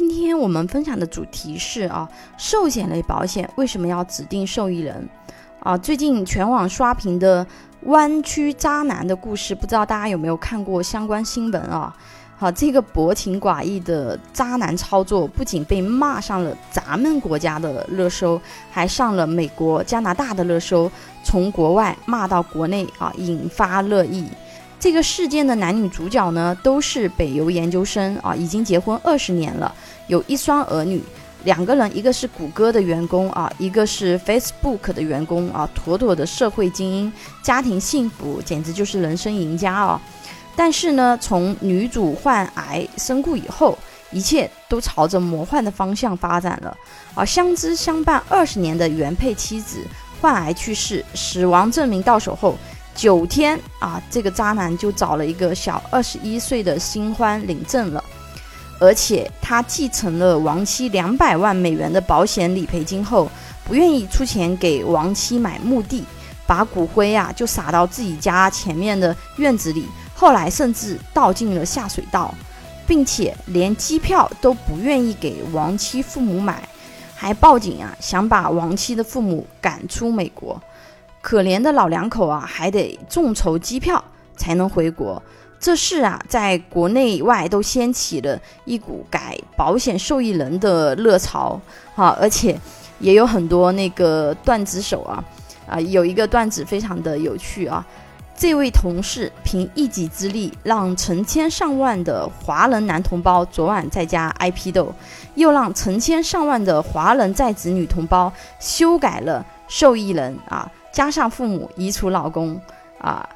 今天我们分享的主题是啊，寿险类保险为什么要指定受益人？啊，最近全网刷屏的弯曲渣男的故事，不知道大家有没有看过相关新闻啊？好，这个薄情寡义的渣男操作，不仅被骂上了咱们国家的热搜，还上了美国、加拿大的热搜，从国外骂到国内啊，引发热议。这个事件的男女主角呢，都是北邮研究生啊，已经结婚二十年了，有一双儿女。两个人，一个是谷歌的员工啊，一个是 Facebook 的员工啊，妥妥的社会精英，家庭幸福，简直就是人生赢家啊。但是呢，从女主患癌身故以后，一切都朝着魔幻的方向发展了。而相知相伴二十年的原配妻子患癌去世，死亡证明到手后九天啊，这个渣男就找了一个小二十一岁的新欢领证了，而且他继承了亡妻两百万美元的保险理赔金后，不愿意出钱给亡妻买墓地，把骨灰啊就撒到自己家前面的院子里。后来甚至倒进了下水道，并且连机票都不愿意给亡妻父母买，还报警啊，想把亡妻的父母赶出美国。可怜的老两口啊，还得众筹机票才能回国。这事啊，在国内外都掀起了一股改保险受益人的热潮啊，而且也有很多那个段子手啊，啊，有一个段子非常的有趣啊。这位同事凭一己之力，让成千上万的华人男同胞昨晚在家挨批斗，又让成千上万的华人在职女同胞修改了受益人啊，加上父母移除老公啊，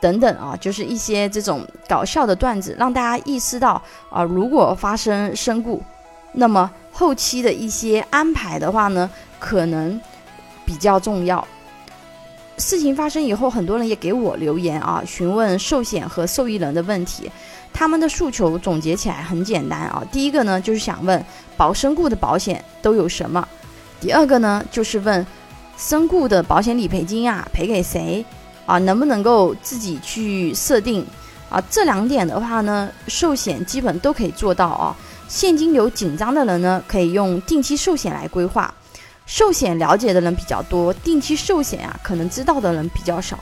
等等啊，就是一些这种搞笑的段子，让大家意识到啊，如果发生身故，那么后期的一些安排的话呢，可能比较重要。事情发生以后，很多人也给我留言啊，询问寿险和受益人的问题。他们的诉求总结起来很简单啊，第一个呢就是想问保身故的保险都有什么；第二个呢就是问身故的保险理赔金啊赔给谁啊，能不能够自己去设定啊？这两点的话呢，寿险基本都可以做到啊。现金流紧张的人呢，可以用定期寿险来规划。寿险了解的人比较多，定期寿险啊，可能知道的人比较少。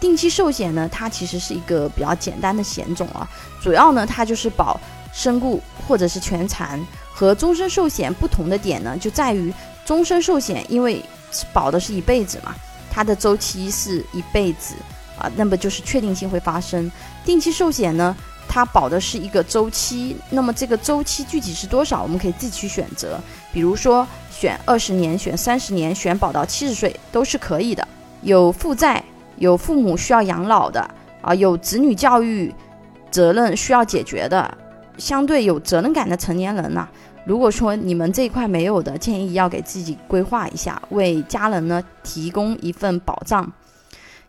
定期寿险呢，它其实是一个比较简单的险种啊，主要呢，它就是保身故或者是全残。和终身寿险不同的点呢，就在于终身寿险因为保的是一辈子嘛，它的周期是一辈子啊，那么就是确定性会发生。定期寿险呢，它保的是一个周期，那么这个周期具体是多少，我们可以自己去选择，比如说。选二十年，选三十年，选保到七十岁都是可以的。有负债、有父母需要养老的啊，有子女教育责任需要解决的，相对有责任感的成年人呢。如果说你们这一块没有的，建议要给自己规划一下，为家人呢提供一份保障。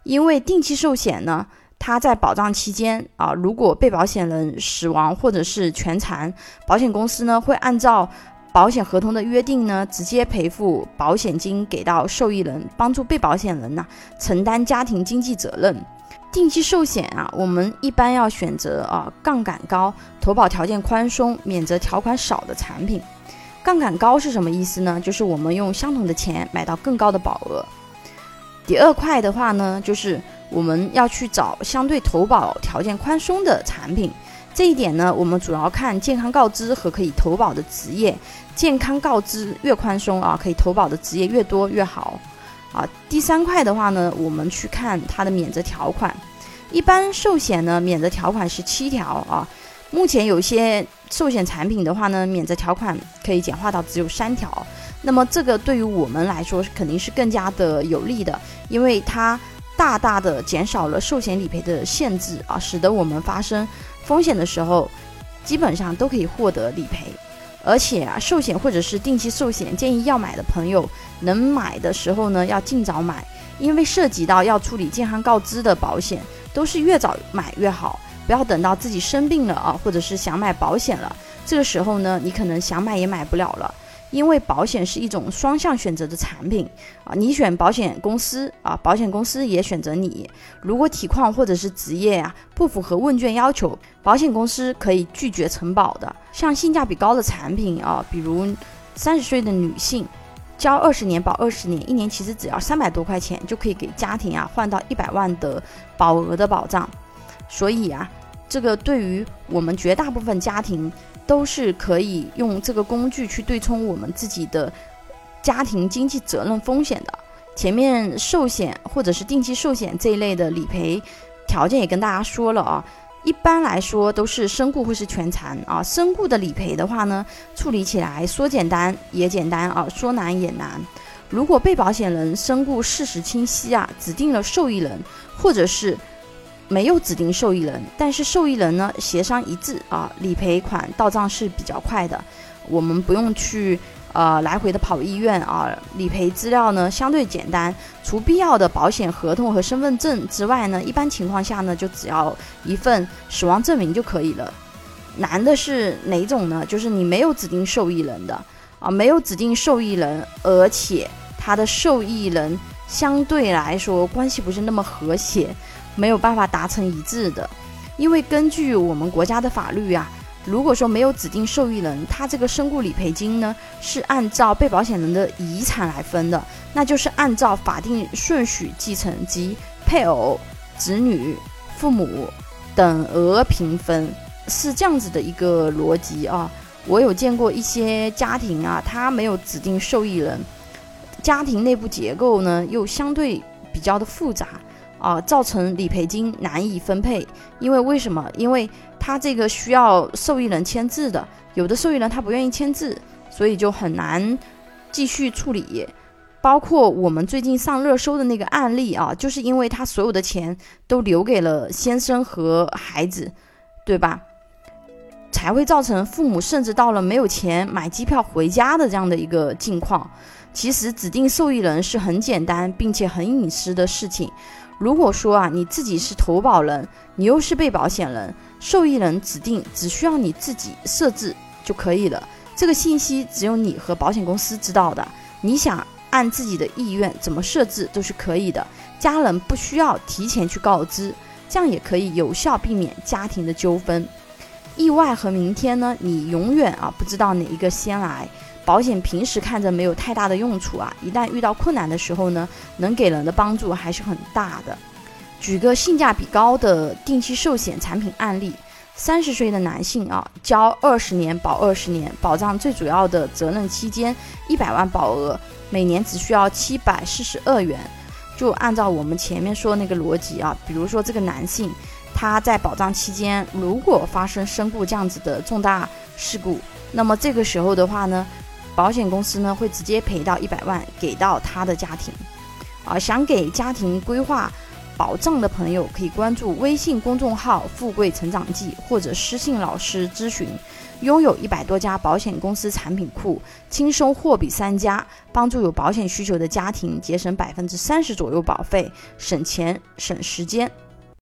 因为定期寿险呢，它在保障期间啊，如果被保险人死亡或者是全残，保险公司呢会按照。保险合同的约定呢，直接赔付保险金给到受益人，帮助被保险人呢承担家庭经济责任。定期寿险啊，我们一般要选择啊杠杆高、投保条件宽松、免责条款少的产品。杠杆高是什么意思呢？就是我们用相同的钱买到更高的保额。第二块的话呢，就是我们要去找相对投保条件宽松的产品。这一点呢，我们主要看健康告知和可以投保的职业。健康告知越宽松啊，可以投保的职业越多越好啊。第三块的话呢，我们去看它的免责条款。一般寿险呢，免责条款是七条啊。目前有些寿险产品的话呢，免责条款可以简化到只有三条。那么这个对于我们来说肯定是更加的有利的，因为它大大的减少了寿险理赔的限制啊，使得我们发生。风险的时候，基本上都可以获得理赔，而且啊，寿险或者是定期寿险，建议要买的朋友能买的时候呢，要尽早买，因为涉及到要处理健康告知的保险，都是越早买越好，不要等到自己生病了啊，或者是想买保险了，这个时候呢，你可能想买也买不了了，因为保险是一种双向选择的产品啊，你选保险公司啊，保险公司也选择你。如果体况或者是职业啊不符合问卷要求，保险公司可以拒绝承保的。像性价比高的产品啊，比如三十岁的女性，交二十年保二十年，一年其实只要三百多块钱就可以给家庭啊换到一百万的保额的保障。所以啊，这个对于我们绝大部分家庭。都是可以用这个工具去对冲我们自己的家庭经济责任风险的。前面寿险或者是定期寿险这一类的理赔条件也跟大家说了啊，一般来说都是身故或是全残啊。身故的理赔的话呢，处理起来说简单也简单啊，说难也难。如果被保险人身故事实清晰啊，指定了受益人或者是。没有指定受益人，但是受益人呢协商一致啊，理赔款到账是比较快的，我们不用去呃来回的跑医院啊，理赔资料呢相对简单，除必要的保险合同和身份证之外呢，一般情况下呢就只要一份死亡证明就可以了。难的是哪种呢？就是你没有指定受益人的啊，没有指定受益人，而且他的受益人相对来说关系不是那么和谐。没有办法达成一致的，因为根据我们国家的法律啊，如果说没有指定受益人，他这个身故理赔金呢是按照被保险人的遗产来分的，那就是按照法定顺序继承及配偶、子女、父母等额平分，是这样子的一个逻辑啊。我有见过一些家庭啊，他没有指定受益人，家庭内部结构呢又相对比较的复杂。啊，造成理赔金难以分配，因为为什么？因为他这个需要受益人签字的，有的受益人他不愿意签字，所以就很难继续处理。包括我们最近上热搜的那个案例啊，就是因为他所有的钱都留给了先生和孩子，对吧？才会造成父母甚至到了没有钱买机票回家的这样的一个境况。其实指定受益人是很简单并且很隐私的事情。如果说啊，你自己是投保人，你又是被保险人，受益人指定只需要你自己设置就可以了。这个信息只有你和保险公司知道的。你想按自己的意愿怎么设置都是可以的，家人不需要提前去告知，这样也可以有效避免家庭的纠纷。意外和明天呢，你永远啊不知道哪一个先来。保险平时看着没有太大的用处啊，一旦遇到困难的时候呢，能给人的帮助还是很大的。举个性价比高的定期寿险产品案例：三十岁的男性啊，交二十年保二十年，保障最主要的责任期间一百万保额，每年只需要七百四十二元。就按照我们前面说的那个逻辑啊，比如说这个男性他在保障期间如果发生身故这样子的重大事故，那么这个时候的话呢？保险公司呢会直接赔到一百万给到他的家庭，啊，想给家庭规划保障的朋友可以关注微信公众号“富贵成长记”或者私信老师咨询。拥有一百多家保险公司产品库，轻松货比三家，帮助有保险需求的家庭节省百分之三十左右保费，省钱省时间。